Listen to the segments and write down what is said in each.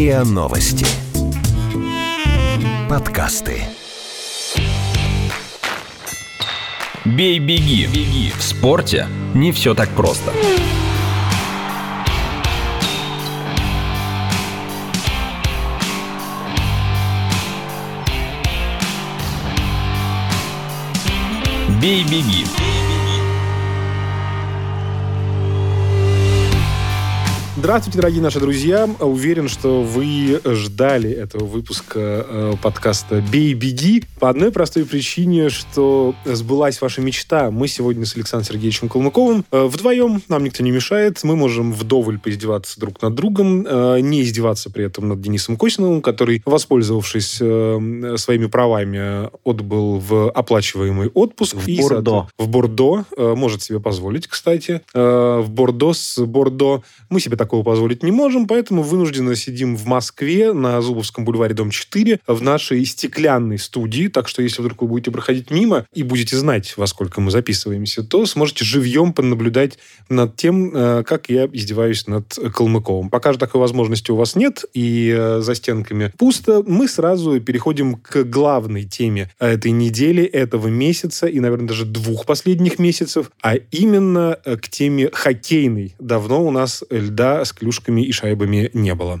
РИА Новости. Подкасты. Бей-беги. Беги. В спорте не все так просто. Бей-беги. Здравствуйте, дорогие наши друзья. Уверен, что вы ждали этого выпуска э, подкаста «Бей, беги» по одной простой причине, что сбылась ваша мечта. Мы сегодня с Александром Сергеевичем Калмыковым э, вдвоем, нам никто не мешает, мы можем вдоволь поиздеваться друг над другом, э, не издеваться при этом над Денисом Косиновым, который, воспользовавшись своими правами, отбыл в оплачиваемый отпуск. В И, Бордо. В Бордо. может себе позволить, кстати. В Бордо с Бордо. Мы себе такого позволить не можем, поэтому вынужденно сидим в Москве на Зубовском бульваре, дом 4, в нашей стеклянной студии. Так что, если вдруг вы будете проходить мимо и будете знать, во сколько мы записываемся, то сможете живьем понаблюдать над тем, э, как я издеваюсь над Калмыковым. Пока же такой возможности у вас нет, и э, за стенками пусто, мы сразу переходим к главной теме этой недели, этого месяца и, наверное, даже двух последних месяцев, а именно э, к теме хоккейной. Давно у нас льда с клюшками и шайбами не было.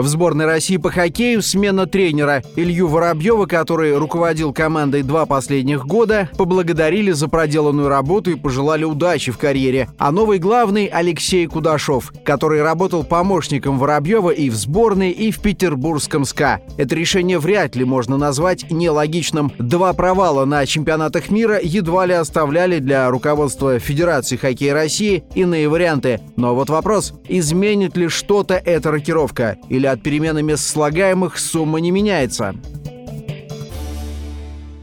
В сборной России по хоккею смена тренера Илью Воробьева, который руководил командой два последних года, поблагодарили за проделанную работу и пожелали удачи в карьере. А новый главный Алексей Кудашов, который работал помощником Воробьева и в сборной, и в петербургском СКА. Это решение вряд ли можно назвать нелогичным. Два провала на чемпионатах мира едва ли оставляли для руководства Федерации хоккея России иные варианты. Но вот вопрос, изменит ли что-то эта рокировка? Или от перемены мест слагаемых сумма не меняется?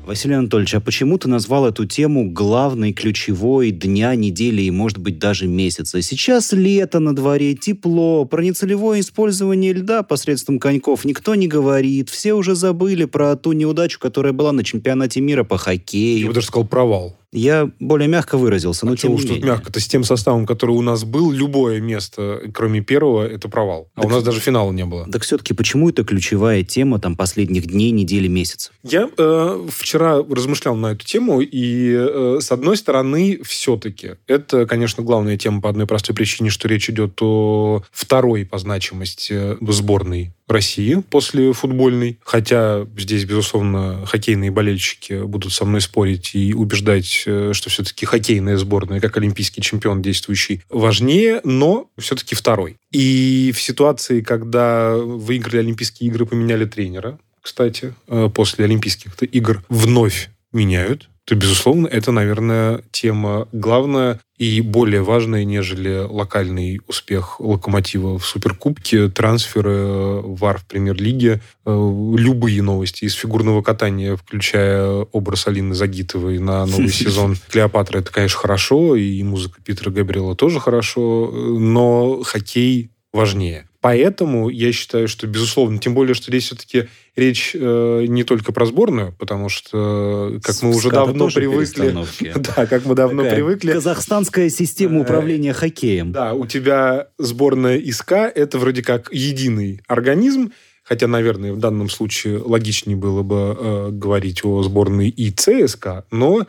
Василий Анатольевич, а почему ты назвал эту тему главной, ключевой дня, недели и, может быть, даже месяца? Сейчас лето на дворе, тепло, про нецелевое использование льда посредством коньков никто не говорит. Все уже забыли про ту неудачу, которая была на чемпионате мира по Я хоккею. бы даже сказал провал. Я более мягко выразился, но А тем уж тут мягко-то с тем составом, который у нас был, любое место, кроме первого, это провал. А Так- у нас даже финала не было. Так все-таки почему это ключевая тема там последних дней, недели, месяцев? Я э, вчера размышлял на эту тему, и э, с одной стороны, все-таки это, конечно, главная тема по одной простой причине, что речь идет о второй по значимости сборной России после футбольной. Хотя здесь, безусловно, хоккейные болельщики будут со мной спорить и убеждать, что все-таки хоккейная сборная, как олимпийский чемпион действующий, важнее, но все-таки второй. И в ситуации, когда выиграли Олимпийские игры, поменяли тренера, кстати, э, после Олимпийских игр вновь меняют, то, безусловно, это, наверное, тема главная и более важная, нежели локальный успех Локомотива в Суперкубке, трансферы э, ВАР в Премьер-лиге, э, любые новости из фигурного катания, включая образ Алины Загитовой на новый сезон Клеопатра, это, конечно, хорошо, и музыка Питера Габриэла тоже хорошо, э, но хоккей важнее. Поэтому я считаю, что, безусловно, тем более, что здесь все-таки речь э, не только про сборную, потому что, э, как мы уже давно привыкли... Да, как мы давно Такая привыкли. Казахстанская система Э, управления хоккеем. Да, у тебя сборная ИСК – это вроде как единый организм, хотя, наверное, в данном случае логичнее было бы э, говорить о сборной ИЦСК, но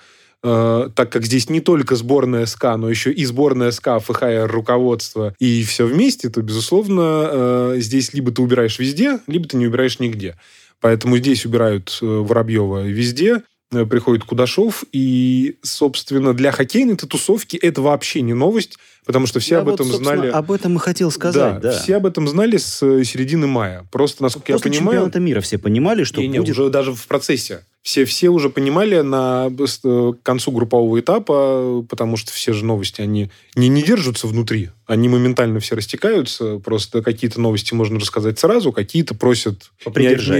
э, так как здесь не только сборная СК, но еще и сборная СК, ФХР, руководство и все вместе, то, безусловно, э, здесь либо ты убираешь везде, либо ты не убираешь нигде. Поэтому здесь убирают э, Воробьева везде, э, приходит Кудашов, и, собственно, для хоккейной-то тусовки это вообще не новость, потому что все Я об вот, этом знали... Об этом и хотел сказать, да. все об этом знали с э, середины мая. Просто, насколько После я понимаю... чемпионата мира все понимали, что Не, не, будет... уже даже в процессе. Все, все уже понимали на э, к концу группового этапа, потому что все же новости, они не, не держатся внутри. Они моментально все растекаются. Просто какие-то новости можно рассказать сразу, какие-то просят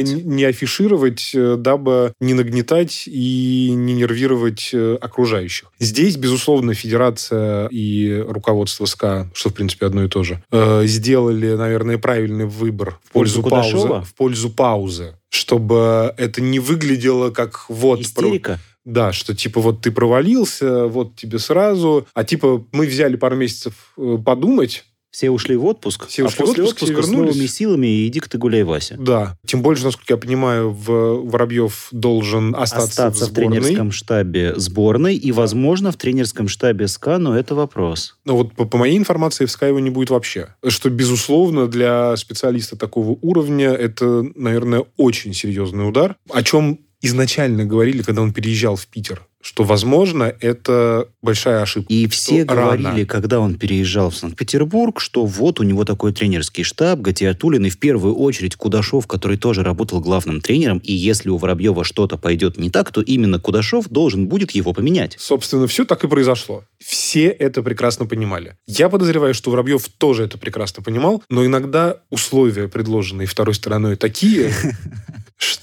не, не- не афишировать, э, дабы не нагнетать и не нервировать э, окружающих. Здесь, безусловно, федерация и руководство СКА, что, в принципе, одно и то же, сделали, наверное, правильный выбор в пользу пользу паузы. В пользу паузы. Чтобы это не выглядело как вот... про- Истерика? Да, что типа вот ты провалился, вот тебе сразу, а типа мы взяли пару месяцев э, подумать, Все ушли в отпуск, Все а ушли в после отпуск, все отпуска с вернулись. новыми силами иди-ка ты гуляй, Вася. Да. Тем более, насколько я понимаю, в Воробьев должен остаться, Остаться в в тренерском штабе сборной и, возможно, в тренерском штабе СКА, но это вопрос. Но вот по, по моей информации в Sky его не будет вообще. Что, безусловно, для специалиста такого уровня это, наверное, очень серьезный удар. О чем изначально говорили, когда он переезжал в Питер. Что, возможно, это большая ошибка. И все рано. говорили, когда он переезжал в Санкт-Петербург, что вот у него такой тренерский штаб, Гатиатуллин, и в первую очередь Кудашов, который тоже работал главным тренером, и если у Воробьева что-то пойдет не так, то именно Кудашов должен будет его поменять. Собственно, все так и произошло. Все это прекрасно понимали. Я подозреваю, что Воробьев тоже это прекрасно понимал, но иногда условия, предложенные второй стороной, такие,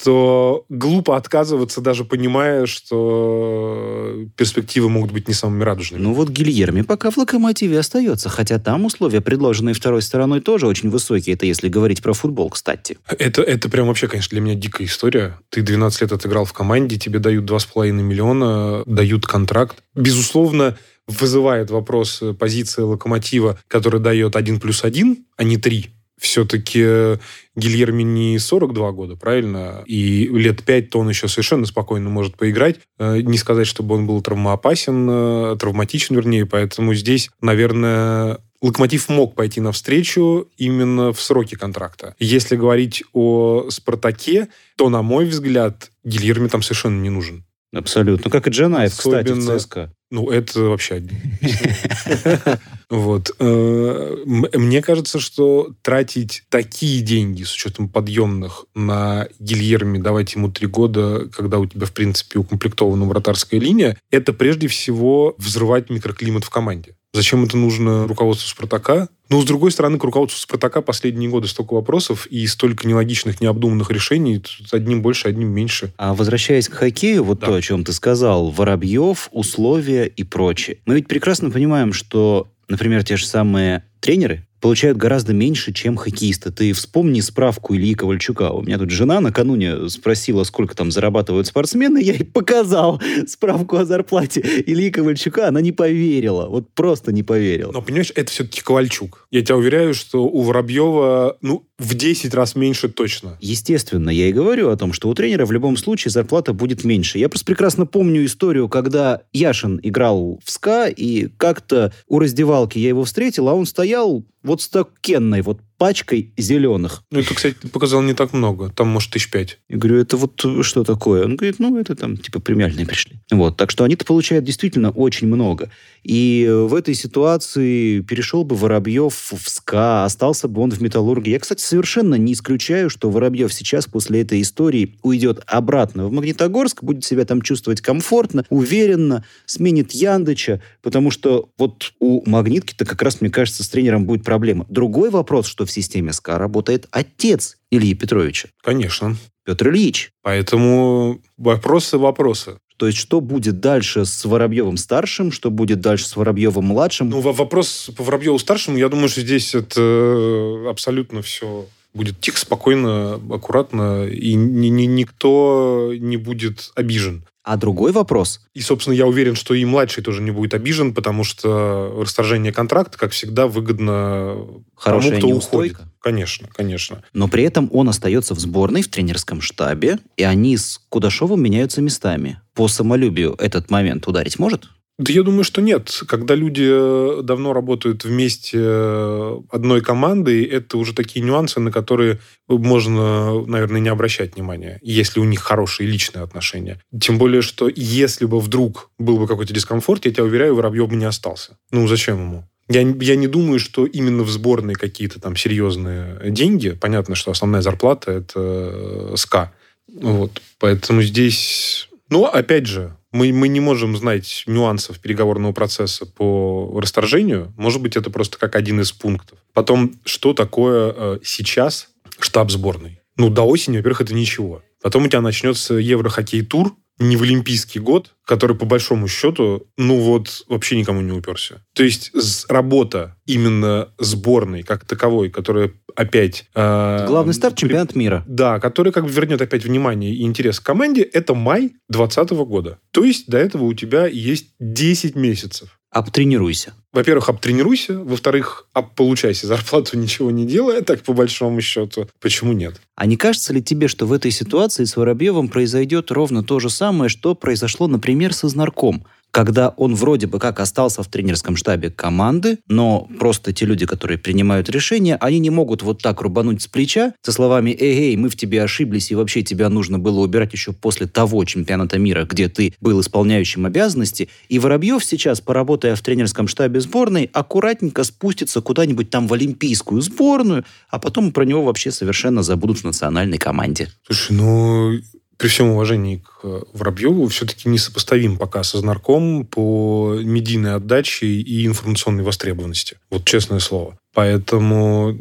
что глупо отказываться, даже понимая, что перспективы могут быть не самыми радужными. Ну вот Гильерми пока в «Локомотиве» остается, хотя там условия, предложенные второй стороной, тоже очень высокие. Это если говорить про футбол, кстати. Это, это прям вообще, конечно, для меня дикая история. Ты 12 лет отыграл в команде, тебе дают 2,5 миллиона, дают контракт. Безусловно, вызывает вопрос э, позиция локомотива, которая дает 1 плюс 1, а не 3. Все-таки Гильерми не 42 года, правильно? И лет 5 то он еще совершенно спокойно может поиграть. Э, Не сказать, чтобы он был травмоопасен, э, травматичен, вернее. Поэтому здесь, наверное, Локомотив мог пойти навстречу именно в сроки контракта. Если говорить о «Спартаке», то, на мой взгляд, Гильерми там совершенно не нужен. Абсолютно. Как и Джанаев, кстати, в Особенно- ЦСКА. Ну, это вообще... Вот. Э, Мне кажется, что тратить такие деньги с учетом подъемных на Гильерми, давать ему три года, когда у тебя, в принципе, укомплектована вратарская линия, это прежде всего взрывать микроклимат в команде. Зачем это нужно руководству «Спартака»? Ну, с другой стороны, к руководству «Спартака» последние годы столько вопросов и столько нелогичных, необдуманных решений. Тут одним больше, одним меньше. А возвращаясь к хоккею, вот Да. то, о чем ты сказал, Воробьев, условия и прочее. Мы ведь прекрасно понимаем, что, например, те же самые тренеры получают гораздо меньше, чем хоккеисты. Ты вспомни справку Ильи Ковальчука. У меня тут жена накануне спросила, сколько там зарабатывают спортсмены. Я ей показал справку о зарплате Ильи Ковальчука. Она не поверила. Вот просто не поверила. Но, понимаешь, это все-таки Ковальчук. Я тебя уверяю, что у Воробьева, ну, в 10 раз меньше точно. Естественно, я и говорю о том, что у тренера в любом случае зарплата будет меньше. Я просто прекрасно помню историю, когда Яшин играл в СКА, и как-то у раздевалки я его встретил, а он стоял вот с такенной вот пачкой зеленых. Ну, это, кстати, ты показал не так много. Там, может, тысяч пять. Я говорю, это вот что такое? Он говорит, ну, это там типа премиальные пришли. Вот, так что они-то получают действительно очень много. И в этой ситуации перешел бы Воробьев в СКА, остался бы он в Металлурге. Я, кстати, совершенно не исключаю, что Воробьев сейчас после этой истории уйдет обратно в Магнитогорск, будет себя там чувствовать комфортно, уверенно, сменит Яндыча, потому что вот у Магнитки-то как раз, мне кажется, с тренером будет проблема. Другой вопрос, что в системе СКА работает отец Ильи Петровича, Конечно. Петр Ильич. Поэтому вопросы, вопросы. То есть, что будет дальше с Воробьевым-старшим, что будет дальше с Воробьевым-младшим? Ну, во- вопрос по Воробьеву-старшему, я думаю, что здесь это э, абсолютно все будет тихо, спокойно, аккуратно, и ни- ни- никто не будет обижен. А другой вопрос. И, собственно, я уверен, что и младший тоже не будет обижен, потому что расторжение контракта, как всегда, выгодно Хорошая тому, кто неустойка. уходит. Конечно, конечно. Но при этом он остается в сборной, в тренерском штабе, и они с Кудашовым меняются местами. По самолюбию этот момент ударить может? Да я думаю, что нет. Когда люди э, давно работают вместе э, одной командой, это уже такие нюансы, на которые можно, наверное, не обращать внимания, если у них хорошие личные отношения. Тем более, что если бы вдруг был бы какой-то дискомфорт, я тебя уверяю, Воробьев бы не остался. Ну, зачем ему? Я, я не думаю, что именно в сборной какие-то там серьезные деньги. Понятно, что основная зарплата – это э, СКА. Вот. Поэтому здесь... Ну, опять же, мы, мы не можем знать нюансов переговорного процесса по расторжению. Может быть, это просто как один из пунктов. Потом, что такое э, сейчас штаб сборной? Ну, до осени, во-первых, это ничего. Потом у тебя начнется Еврохоккей-тур, не в Олимпийский год, который, по большому счету, ну вот, вообще никому не уперся. То есть работа именно сборной как таковой, которая опять... э, Главный старт – при- чемпионат мира. да, который как бы вернет опять внимание и интерес к команде, это май 2020 года. То есть до этого у тебя есть 10 месяцев. Обтренируйся. Во-первых, обтренируйся, во-вторых, получайся зарплату, ничего не делая, так по большому счету. Почему нет? А не кажется ли тебе, что в этой ситуации с Воробьевым произойдет ровно то же самое, что произошло, например, со Знарком? Когда он вроде бы как остался в тренерском штабе команды, но просто те люди, которые принимают решения, они не могут вот так рубануть с плеча со словами «Эй, эй, мы в тебе ошиблись, и вообще тебя нужно было убирать еще после того чемпионата мира, где ты был исполняющим обязанности». И Воробьев сейчас, поработая в тренерском штабе сборной, аккуратненько спустится куда-нибудь там в олимпийскую сборную, а потом про него вообще совершенно забудут в национальной команде. Слушай, ну при всем уважении к э, Воробьеву, все-таки несопоставим пока со знарком по медийной отдаче и информационной востребованности. Вот честное слово. Поэтому э,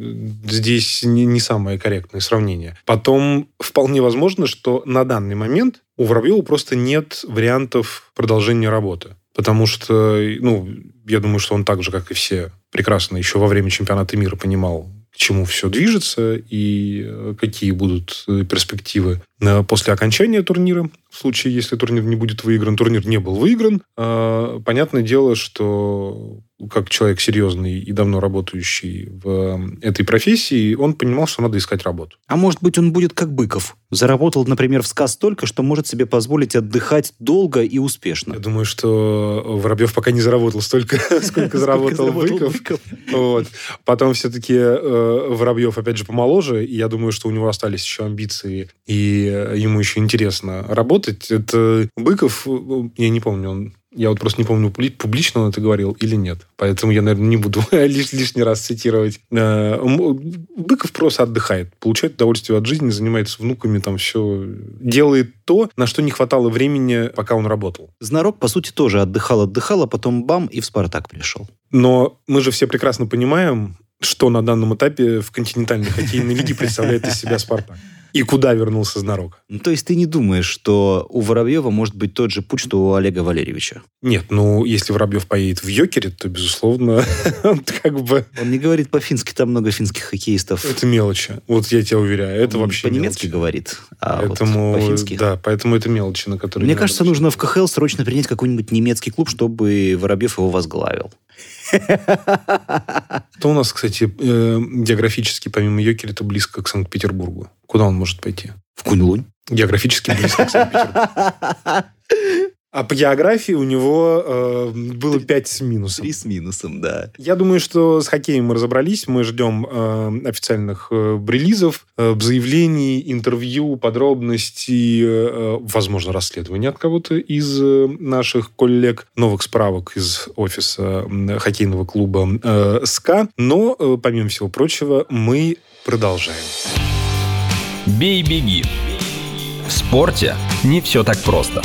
здесь не, не самое корректное сравнение. Потом вполне возможно, что на данный момент у Воробьева просто нет вариантов продолжения работы. Потому что, ну, я думаю, что он так же, как и все, прекрасно еще во время чемпионата мира понимал, к чему все движется и э, какие будут э, перспективы э, после окончания турнира. В случае, если турнир не будет выигран, турнир не был выигран. Понятное дело, что как человек серьезный и давно работающий в этой профессии, он понимал, что надо искать работу. А может быть, он будет как Быков? Заработал, например, в СКА столько, что может себе позволить отдыхать долго и успешно. Я думаю, что Воробьев пока не заработал столько, сколько заработал Быков. Потом все-таки э, Воробьев, опять же, помоложе, и я думаю, что у него остались еще амбиции, и э, ему еще интересно работать. Это Быков, э, я не помню, он я вот просто не помню, публично он это говорил или нет. Поэтому я, наверное, не буду лиш, лишний раз цитировать. Э, Быков просто отдыхает, получает удовольствие от жизни, занимается внуками, там все делает то, на что не хватало времени, пока он работал. Знарок, по сути, тоже отдыхал, отдыхал, а потом бам, и в «Спартак» пришел. Но мы же все прекрасно понимаем, что на данном этапе в континентальной хоккейной лиге представляет из себя «Спартак». И куда вернулся Знарок? Ну, то есть ты не думаешь, что у Воробьева может быть тот же путь, что у Олега Валерьевича? Нет, ну, если Воробьев поедет в Йокере, то, безусловно, он как бы... Он не говорит по-фински, там много финских хоккеистов. Это мелочи. Вот я тебя уверяю, это он вообще По-немецки говорит, а поэтому, вот по-фински... Да, поэтому это мелочи, на которые... Мне кажется, нужно в КХЛ срочно принять какой-нибудь немецкий клуб, чтобы Воробьев его возглавил. То у нас, кстати, э, географически, помимо Йокеля, это близко к Санкт-Петербургу. Куда он может пойти? В Куньлунь. Географически близко к Санкт-Петербургу. А по географии у него э, было 5 с минусом. 3 с минусом, да. Я думаю, что с хоккеем мы разобрались. Мы ждем э, официальных э, релизов, э, заявлений, интервью, подробностей, э, возможно, расследования от кого-то из э, наших коллег, новых справок из офиса э, хоккейного клуба э, СКА. Но, э, помимо всего прочего, мы продолжаем. Бей-беги. В спорте не все так просто.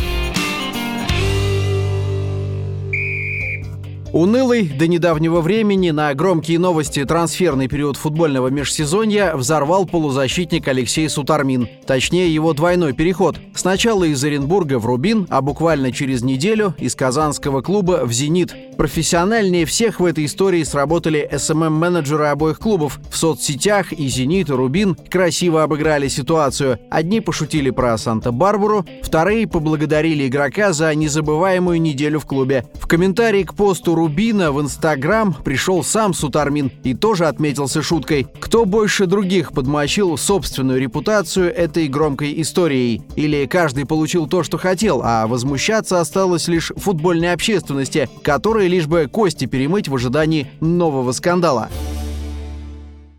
Унылый до недавнего времени на громкие новости трансферный период футбольного межсезонья взорвал полузащитник Алексей Сутармин. Точнее, его двойной переход. Сначала из Оренбурга в Рубин, а буквально через неделю из казанского клуба в «Зенит». Профессиональнее всех в этой истории сработали СММ-менеджеры обоих клубов. В соцсетях и «Зенит», и «Рубин» красиво обыграли ситуацию. Одни пошутили про Санта-Барбару, вторые поблагодарили игрока за незабываемую неделю в клубе. В комментарии к посту Рубина в Инстаграм пришел сам Сутармин и тоже отметился шуткой. Кто больше других подмочил собственную репутацию этой громкой историей? Или каждый получил то, что хотел, а возмущаться осталось лишь футбольной общественности, которая лишь бы кости перемыть в ожидании нового скандала?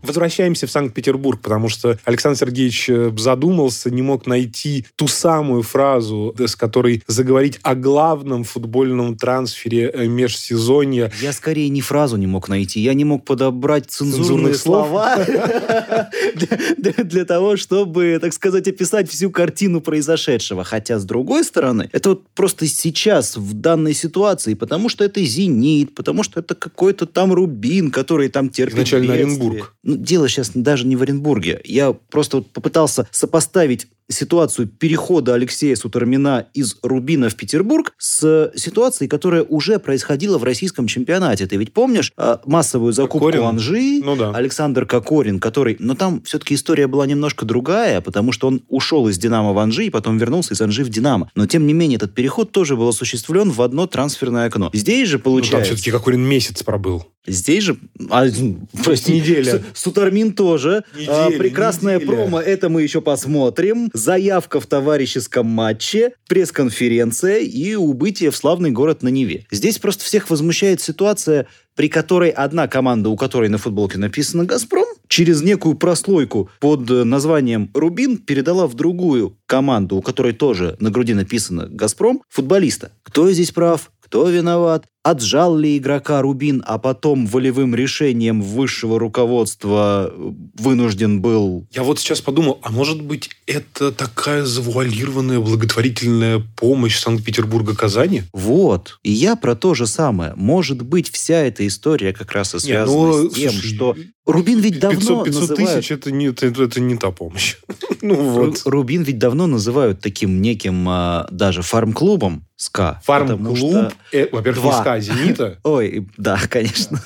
Возвращаемся в Санкт-Петербург, потому что Александр Сергеевич э, задумался, не мог найти ту самую фразу, с которой заговорить о главном футбольном трансфере э, межсезонья. Я скорее не фразу не мог найти, я не мог подобрать цензурные слова для того, чтобы, так сказать, описать всю картину произошедшего. Хотя, с другой стороны, это вот просто сейчас, в данной ситуации, потому что это «Зенит», потому что это какой-то там «Рубин», который там терпит Изначально Оренбург дело сейчас даже не в Оренбурге. Я просто вот попытался сопоставить ситуацию перехода Алексея Сутармина из Рубина в Петербург с ситуацией, которая уже происходила в российском чемпионате. Ты ведь помнишь а, массовую закупку Кокорин. Анжи, Ну да. Александр Кокорин, который... Но там все-таки история была немножко другая, потому что он ушел из «Динамо» в Анжи и потом вернулся из Анжи в «Динамо». Но, тем не менее, этот переход тоже был осуществлен в одно трансферное окно. Здесь же Ну, там получается... все-таки Кокорин месяц пробыл. Здесь же, а, прости, Неделя. Сутармин тоже. Неделя, А, прекрасная неделя. промо, это мы еще посмотрим. Заявка в товарищеском матче, пресс-конференция и убытие в славный город на Неве. Здесь просто всех возмущает ситуация, при которой одна команда, у которой на футболке написано «Газпром», через некую прослойку под э, названием «Рубин» передала в другую команду, у которой тоже на груди написано «Газпром», футболиста. Кто здесь прав? Кто виноват? Отжал ли игрока Рубин, а потом волевым решением высшего руководства э, вынужден был... Я вот сейчас подумал, а может быть, это такая завуалированная благотворительная помощь Санкт-Петербурга Казани? Вот. И я про то же самое. Может быть, вся эта история как раз и связана ну, с тем, слушай, что... Рубин ведь давно 500, 500 называют... тысяч это не, это, это не та помощь. ну вот. Рубин ведь давно называют таким неким а, даже фарм-клубом СКА. Фарм-клуб, э, во-первых, не СКА, «Зенита», Ой, да, конечно.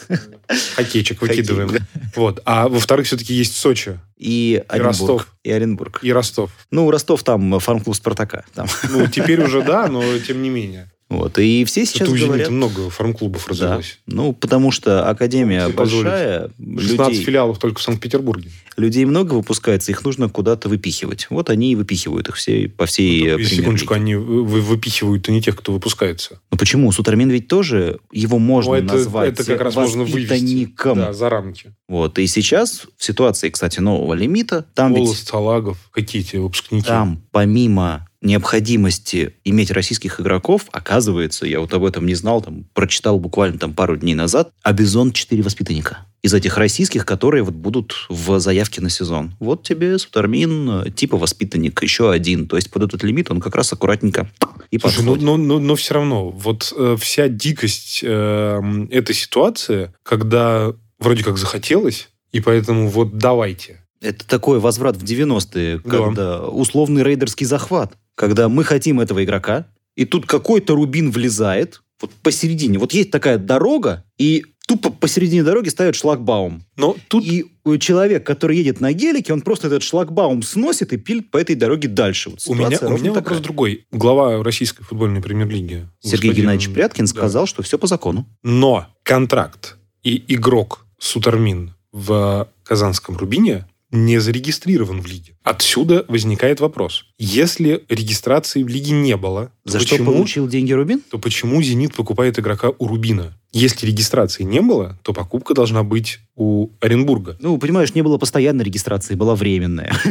хоккейчик выкидываем. Вот. А во-вторых, все-таки есть Сочи И Оренбург. Ростов. И Оренбург. и Ростов. Ну, Ростов там фарм-клуб Спартака. Там. Ну, теперь уже да, но тем не менее. Вот. И все сейчас Это у говорят... Много фарм-клубов Да. развелось. Ну, потому что Академия позволить. большая, 16 людей, филиалов только в Санкт-Петербурге. людей много выпускается, их нужно куда-то выпихивать. Вот они и выпихивают их все по всей Ну, э, секундочку, они вы- выпихивают не тех, кто выпускается. Ну почему? Сутармин ведь тоже, его можно Ну, это, назвать это как раз можно вывести да, за рамки. Вот. И сейчас в ситуации, кстати, нового лимита, там Волос, ведь Салагов, какие те выпускники. там помимо необходимости иметь российских игроков, оказывается, я вот об этом не знал, там, прочитал буквально там пару дней назад, Абизон 4 воспитанника. Из этих российских, которые вот будут в заявке на сезон. Вот тебе Сутармин, типа воспитанник, еще один. То есть под этот лимит он как раз аккуратненько и Слушай, ну, подходит. но, но, но все равно, вот э, вся дикость э, этой ситуации, когда вроде как захотелось, и поэтому вот давайте. Это такой возврат в 90-е, Да. когда условный рейдерский захват. Когда мы хотим этого игрока, и тут какой-то рубин влезает, вот посередине. Вот есть такая дорога, и тупо посередине дороги ставят шлагбаум. Но тут И человек, который едет на гелике, он просто этот шлагбаум сносит и пилит по этой дороге дальше. Вот у меня, у меня такая. вопрос другой. Глава Российской футбольной премьер-лиги. Сергей господин- Геннадьевич Пряткин да. сказал, что все по закону. Но контракт и игрок Сутармин в Казанском Рубине не зарегистрирован в лиге. Отсюда возникает вопрос. Если регистрации в лиге не было, За что почему, получил деньги Рубин? то почему «Зенит» покупает игрока у Рубина? Если регистрации не было, то покупка должна быть у Оренбурга. Ну, понимаешь, не было постоянной регистрации, была временная.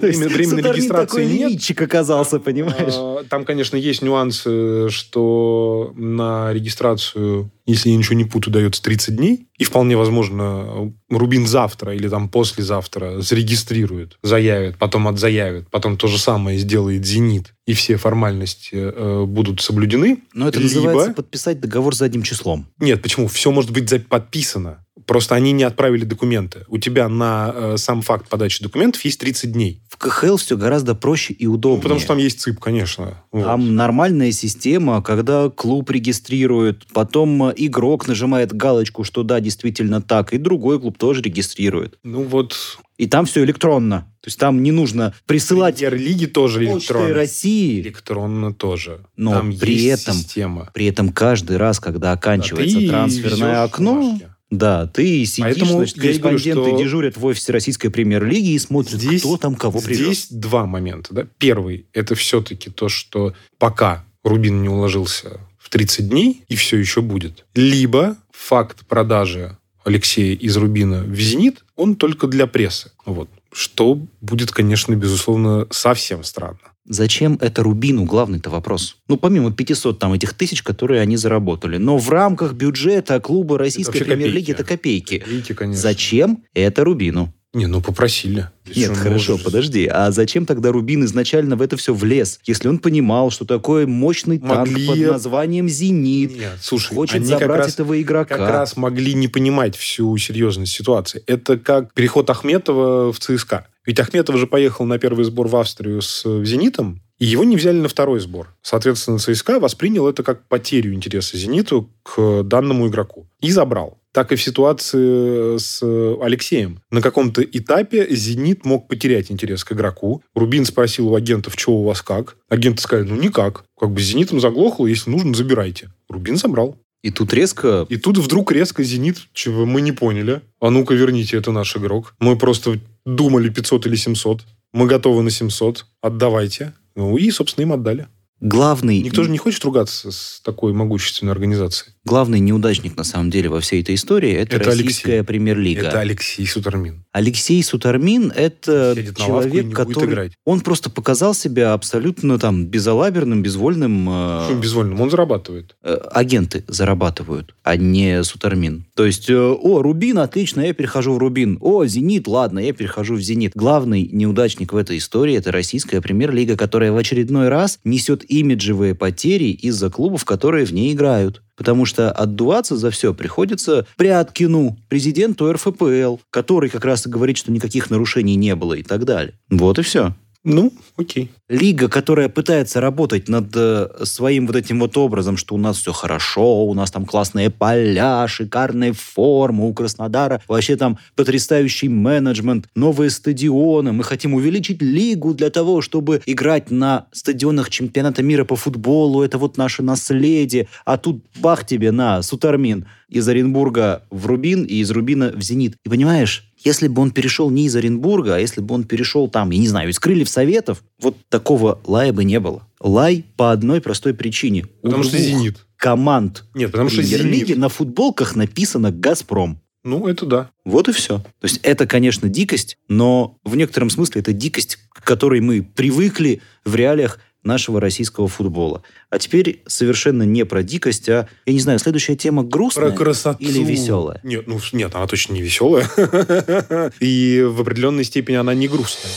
Временной регистрации нет. оказался, понимаешь? А, Там, конечно, есть нюансы, что на регистрацию, если я ничего не путаю, дается 30 дней. И вполне возможно, Рубин завтра или там послезавтра зарегистрирует, заявит, потом отзаявит, потом то же самое сделает «Зенит», и все формальности э, будут соблюдены. Но это Либо- называется подписать договор задним числом. Нет, почему? Все может быть за- подписано. Просто они не отправили документы. У тебя на э, сам факт подачи документов есть 30 дней. В КХЛ все гораздо проще и Ну, удобнее. потому что там есть ЦИП, конечно. Вот. Там нормальная система, когда клуб регистрирует, потом э, игрок нажимает галочку, что да, действительно так, и другой клуб тоже регистрирует. Ну вот И там все электронно. То есть там не нужно присылать Премьер-лиги тоже почтой электронно. России. Электронно тоже. Но Там при этом- система. При этом каждый раз, когда оканчивается Да, трансферное окно, бумажки. да, ты сидишь, Поэтому значит, и говорю, корреспонденты что дежурят в офисе российской премьер-лиги и смотрят, Здесь- кто там кого привез. Здесь два момента. Да? Первый – это все-таки то, что пока Рубин не уложился в 30 дней, и все еще будет. Либо факт продажи Алексея из Рубина в «Зенит», он только для прессы. Вот. Что будет, конечно, безусловно, совсем странно. Зачем это Рубину? Главный-то вопрос. Ну, помимо 500 там этих тысяч, которые они заработали. Но в рамках бюджета клуба российской премьер-лиги копейки. это копейки. Видите, конечно. Зачем это Рубину? Не, ну попросили. Нет, хорошо, можешь... подожди. А зачем тогда Рубин изначально в это все влез? Если он понимал, что такое мощный могли... танк под названием «Зенит» Нет, слушай, хочет забрать раз, этого игрока. Как раз могли не понимать всю серьезность ситуации. Это как переход Ахметова в ЦСКА. Ведь Ахметов же поехал на первый сбор в Австрию с «Зенитом», и его не взяли на второй сбор. Соответственно, ЦСКА воспринял это как потерю интереса «Зениту» к данному игроку. И забрал. Так и в ситуации с Алексеем. На каком-то этапе «Зенит» мог потерять интерес к игроку. Рубин спросил у агентов, что у вас как. Агенты сказали, ну никак. Как бы «Зенитом» заглохло, если нужно, забирайте. Рубин забрал. И тут резко... И тут вдруг резко «Зенит», чего мы не поняли. А ну-ка верните, это наш игрок. Мы просто думали 500 или 700. Мы готовы на 700. Отдавайте. Ну и, собственно, им отдали. Главный... Никто же не хочет ругаться с такой могущественной организацией. Главный неудачник, на самом деле, во всей этой истории – это, это российская премьер-лига. Это Алексей Сутармин. Алексей Сутармин – это человек, который... Он просто показал себя абсолютно там безалаберным, безвольным. Э, Что безвольным? Он зарабатывает. Э, агенты зарабатывают, а не Сутармин. То есть, э, о, Рубин, отлично, я перехожу в Рубин. О, Зенит, ладно, я перехожу в Зенит. Главный неудачник в этой истории – это российская премьер-лига, которая в очередной раз несет имиджевые потери из-за клубов, которые в ней играют. Потому что отдуваться за все приходится Пряткину, президенту РФПЛ, который как раз и говорит, что никаких нарушений не было и так далее. Вот и все. Ну, окей. Лига, которая пытается работать над э, своим вот этим вот образом, что у нас все хорошо, у нас там классные поля, шикарная форма у Краснодара, вообще там потрясающий менеджмент, новые стадионы, мы хотим увеличить лигу для того, чтобы играть на стадионах чемпионата мира по футболу, это вот наше наследие, а тут бах тебе на, Сутармин, из Оренбурга в Рубин и из Рубина в Зенит. И понимаешь, если бы он перешел не из Оренбурга, а если бы он перешел там, я не знаю, из Крыльев Советов, вот такого лая бы не было. Лай по одной простой причине. Потому что «Зенит». команд Нет, потому что «Зенит». на футболках написано «Газпром». Ну, это да. Вот и все. То есть это, конечно, дикость, но в некотором смысле это дикость, к которой мы привыкли в реалиях нашего российского футбола. А теперь совершенно не про дикость, а, я не знаю, следующая тема грустная про красоту. или веселая? Нет, ну, нет, она точно не веселая. И в определенной степени она не грустная.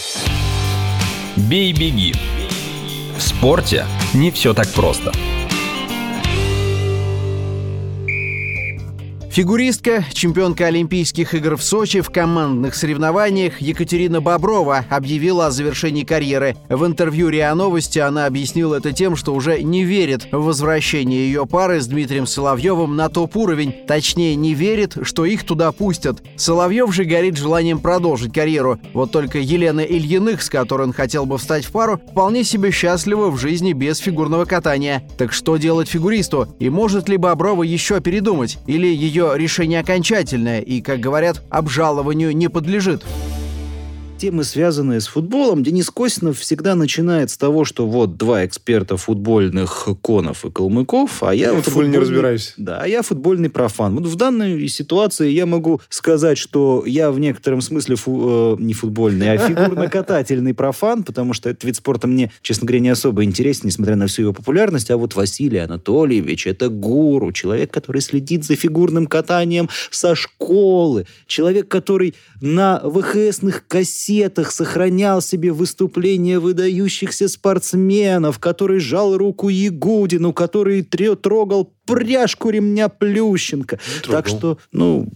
Бей-беги. В спорте не все так просто. Фигуристка, чемпионка Олимпийских игр в Сочи в командных соревнованиях Екатерина Боброва объявила о завершении карьеры. В интервью РИА Новости она объяснила это тем, что уже не верит в возвращение ее пары с Дмитрием Соловьевым на топ-уровень. Точнее, не верит, что их туда пустят. Соловьев же горит желанием продолжить карьеру. Вот только Елена Ильиных, с которой он хотел бы встать в пару, вполне себе счастлива в жизни без фигурного катания. Так что делать фигуристу? И может ли Боброва еще передумать? Или ее ее решение окончательное и, как говорят, обжалованию не подлежит темы, связанные с футболом, Денис Косинов всегда начинает с того, что вот два эксперта футбольных конов и калмыков, а я... Я вот футболе не разбираюсь. Да, а я футбольный профан. Вот в данной ситуации я могу сказать, что я в некотором смысле фу, э, не футбольный, а фигурно-катательный профан, потому что этот вид спорта мне, честно говоря, не особо интересен, несмотря на всю его популярность. А вот Василий Анатольевич – это гуру, человек, который следит за фигурным катанием со школы, человек, который на ВХСных кассетах кассетах сохранял себе выступления выдающихся спортсменов, который жал руку Ягудину, который трогал пряжку ремня Плющенко. Так что, ну...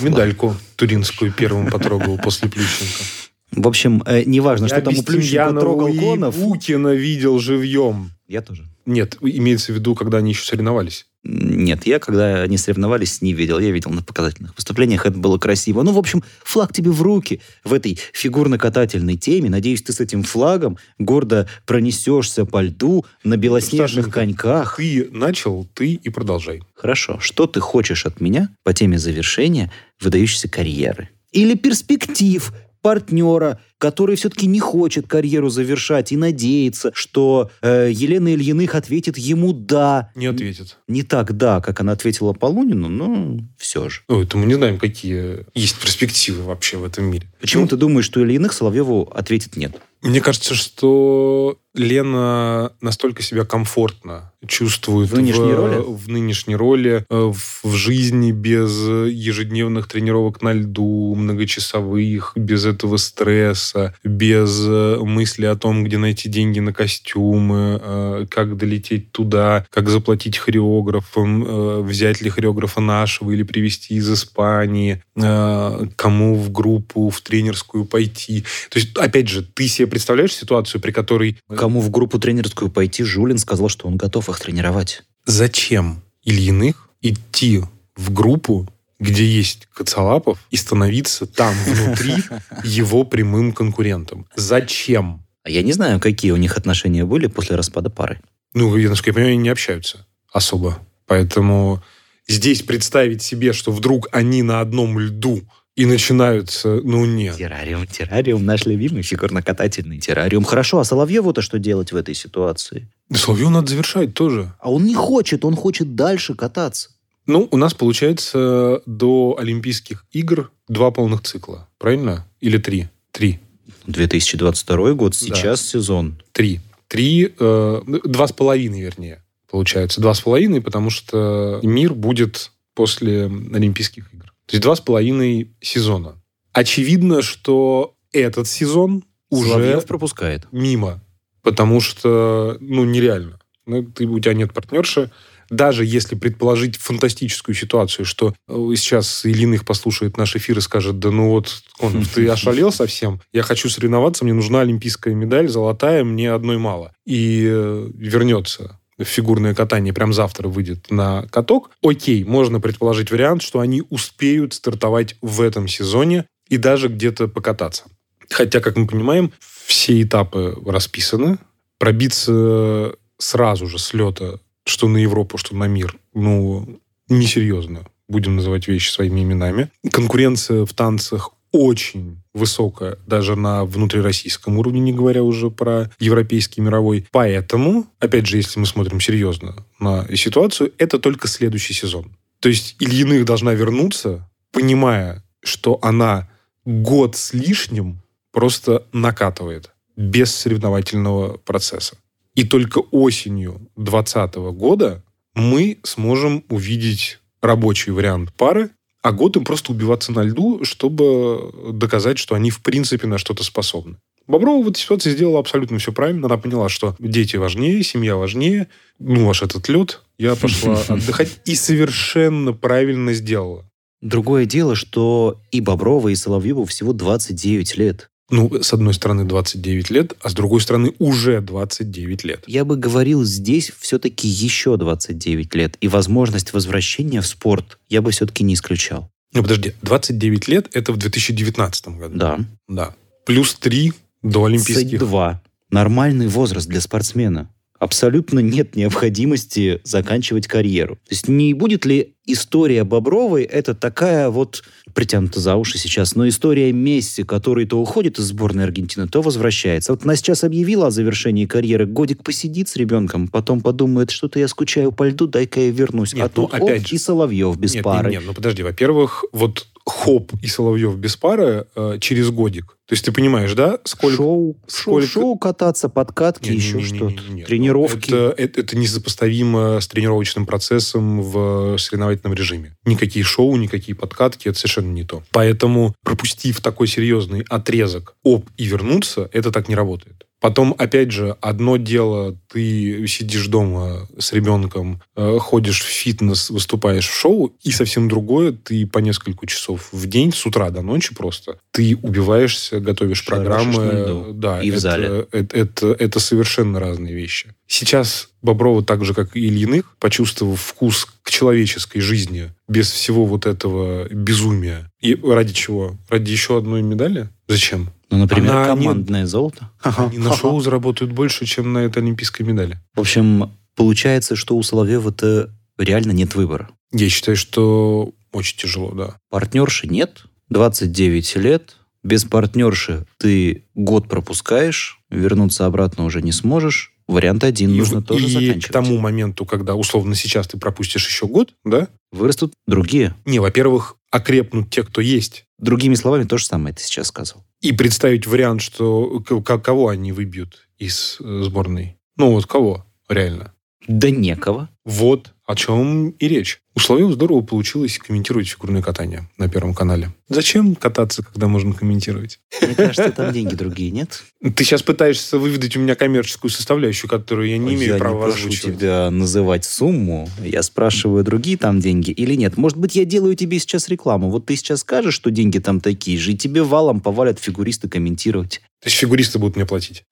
Медальку ладно. туринскую первым потрогал после Плющенко. В общем, э, неважно, что там у Плющенко трогал Конов. Путина видел живьем. Я тоже. Нет, имеется в виду, когда они еще соревновались. Нет, я, когда они соревновались, не видел. Я видел на показательных выступлениях, это было красиво. Ну, в общем, флаг тебе в руки в этой фигурно-катательной теме. Надеюсь, ты с этим флагом гордо пронесешься по льду на белоснежных коньках. Ты начал, ты и продолжай. Хорошо. Что ты хочешь от меня по теме завершения выдающейся карьеры? Или перспектив партнера, который все-таки не хочет карьеру завершать и надеется, что э, Елена Ильиных ответит ему «да». Не ответит. Не так «да», как она ответила Полунину, но все же. Ну, это мы не знаем, какие есть перспективы вообще в этом мире. Почему ты думаешь, что Ильиных Соловьеву ответит «нет»? Мне кажется, что Лена настолько себя комфортно чувствует В нынешней роли? в нынешней роли, э, в, в жизни без ежедневных тренировок на льду, многочасовых, без этого стресса, без э, мысли о том, где найти деньги на костюмы, э, как долететь туда, как заплатить хореографам, э, взять ли хореографа нашего или привезти из Испании, кому в группу, в тренерскую пойти. То есть, опять же, ты себе представляешь ситуацию, при которой Кому в группу тренерскую пойти, Жулин сказал, что он готов их тренировать. зачем Ильиных идти в группу, где есть Коцалапов, и становиться там внутри его прямым конкурентом? Зачем? А я не знаю, какие у них отношения были после распада пары. Ну, я, насколько я понимаю, они не общаются особо. Поэтому здесь представить себе, что вдруг они на одном льду и начинаются, ну нет. Террариум, террариум, наш любимый фигурно-катательный террариум. Хорошо, а Соловьеву-то что делать в этой ситуации? Соловьев надо завершать тоже. А он не хочет, он хочет дальше кататься. Ну, у нас получается до Олимпийских игр два полных цикла, правильно? Или три? Три. 2022 год, Да. сейчас сезон. Три. Три, э, два с половиной, вернее, получается. Два с половиной, потому что мир будет после Олимпийских игр. То есть два с половиной сезона. Очевидно, что этот сезон уже Соловьев пропускает. мимо, потому что, ну, нереально. Ну, ты, у тебя нет партнерши. Даже если предположить фантастическую ситуацию, что э, сейчас Ильиных послушает наш эфир и скажет, да ну вот, Конов, ты ошалел совсем, я хочу соревноваться, мне нужна олимпийская медаль, золотая, мне одной мало. И э, вернется в фигурное катание, прям завтра выйдет на каток, окей, можно предположить вариант, что они успеют стартовать в этом сезоне и даже где-то покататься. Хотя, как мы понимаем, все этапы расписаны. Пробиться сразу же с лета, что на Европу, что на мир, ну, несерьезно. Будем называть вещи своими именами. Конкуренция в танцах очень высокая, даже на внутрироссийском уровне, не говоря уже про европейский мировой. Поэтому, опять же, если мы смотрим серьезно на ситуацию, это только следующий сезон. То есть Ильиных должна вернуться, понимая, что она год с лишним просто накатывает без соревновательного процесса. И только осенью 2020 года мы сможем увидеть рабочий вариант пары, а год им просто убиваться на льду, чтобы доказать, что они в принципе на что-то способны. Боброва в этой ситуации сделала абсолютно все правильно. Она поняла, что дети важнее, семья важнее. Ну, ваш этот лед. Я пошла отдыхать. И совершенно правильно сделала. Другое дело, что и Боброва, и Соловьеву всего 29 лет. Ну, с одной стороны 29 лет, а с другой стороны уже 29 лет. Я бы говорил, здесь все-таки еще 29 лет. И возможность возвращения в спорт я бы все-таки не исключал. Ну, подожди, 29 лет – это в 2019 году. Да. Да. Плюс 3 до Олимпийских. 32. Нормальный возраст для спортсмена. Абсолютно нет необходимости заканчивать карьеру. То есть не будет ли история Бобровой это такая вот притянута за уши сейчас, но история Месси, который то уходит из сборной Аргентины, то возвращается. Вот она сейчас объявила о завершении карьеры, годик посидит с ребенком, потом подумает, что-то я скучаю по льду, дай-ка я вернусь. Нет, а тут ну, опять оп, же. и Соловьев без нет, пары. Нет, нет, ну подожди. Во-первых, вот Хоп и Соловьев без пары э, через годик. То есть ты понимаешь, да, сколько... Шоу, сколько- шоу, шоу кататься, подкатки, Не-не-не-не-не-не. еще что-то. Ну, Тренировки. Это, это, это несопоставимо с тренировочным процессом в соревновательном режиме. Никакие шоу, никакие подкатки, это совершенно не то. Поэтому, пропустив такой серьезный отрезок оп и вернуться, это так не работает. Потом, опять же, одно дело, ты сидишь дома с ребенком, э, ходишь в фитнес, выступаешь в шоу, и совсем другое, ты по несколько часов в день, с утра до ночи просто, ты убиваешься, готовишь Шарашишь программы. Да, И в это- зале. Это, это, это совершенно разные вещи. Сейчас Боброва, так же, как и Ильиных, почувствовав вкус к человеческой жизни без всего вот этого безумия. И ради чего? Ради еще одной медали? Зачем? Ну, например, Она не- командное золото. Они на шоу заработают больше, чем на этой олимпийской медали. В общем, получается, что у Соловьева-то реально нет выбора. Я считаю, что очень тяжело, да. Партнерши нет, 29 лет, Без партнерши ты год пропускаешь, вернуться обратно уже не сможешь. Вариант один И, нужно тоже и заканчивать. к тому моменту, когда условно сейчас ты пропустишь еще год, да? Вырастут другие. Не, во-первых, окрепнут те, кто есть. Другими словами, то же самое ты сейчас сказал. И представить вариант, что кого они выбьют из э, сборной. Ну вот кого, реально. Да некого. Вот о чем и речь. У Соловьева здорово получилось комментировать фигурное катание на Первом канале. Зачем кататься, когда можно комментировать? Мне кажется, там деньги другие, нет? Ты сейчас пытаешься выведать у меня коммерческую составляющую, которую я не имею я права не прошу озвучивать. тебя называть сумму. Я спрашиваю, другие там деньги или нет. Может быть, я делаю тебе сейчас рекламу. Вот ты сейчас скажешь, что деньги там такие же, и тебе валом повалят фигуристы комментировать. То есть фигуристы будут мне платить.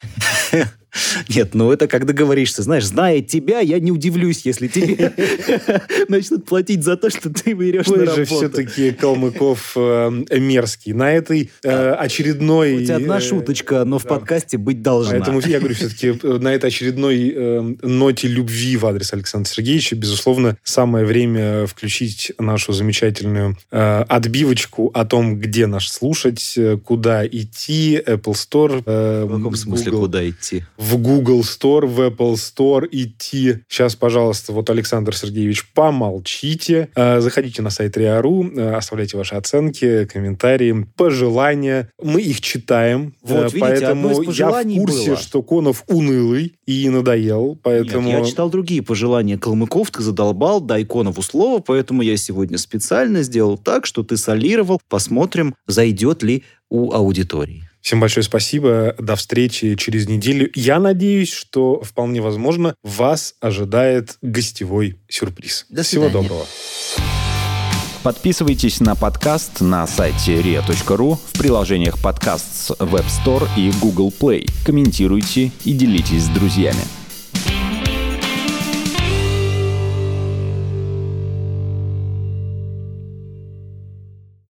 Нет, ну это как договоришься. Знаешь, зная тебя, я не удивлюсь, если тебе начнут платить за то, что ты выйдешь на Какой же работу. все-таки Калмыков э, мерзкий. На этой э, очередной... У тебя одна э, шуточка, но в да. подкасте быть должна. Поэтому я говорю, все-таки на этой очередной э, ноте любви в адрес Александра Сергеевича, безусловно, самое время включить нашу замечательную э, отбивочку о том, где наш слушать, куда идти, Apple Store. э, В каком смысле, Google. куда идти? В Google Store, в Apple Store идти. Сейчас, пожалуйста, вот Александр Сергеевич, помолчите. Э, Заходите на сайт РИАРУ, э, оставляйте ваши оценки, комментарии, пожелания. Мы их читаем. Вот, Э, видите, поэтому я в курсе, было. что Конов унылый и надоел. Поэтому... Нет, я читал другие пожелания. Калмыков ты задолбал, дай Конову слово, поэтому я сегодня специально сделал так, что ты солировал. Посмотрим, зайдет ли у аудитории. Всем большое спасибо. До встречи через неделю. Я надеюсь, что вполне возможно вас ожидает гостевой сюрприз. До Всего свидания. доброго. Подписывайтесь на подкаст на сайте ria.ru в приложениях подкаст с Web Store и Google Play. Комментируйте и делитесь с друзьями.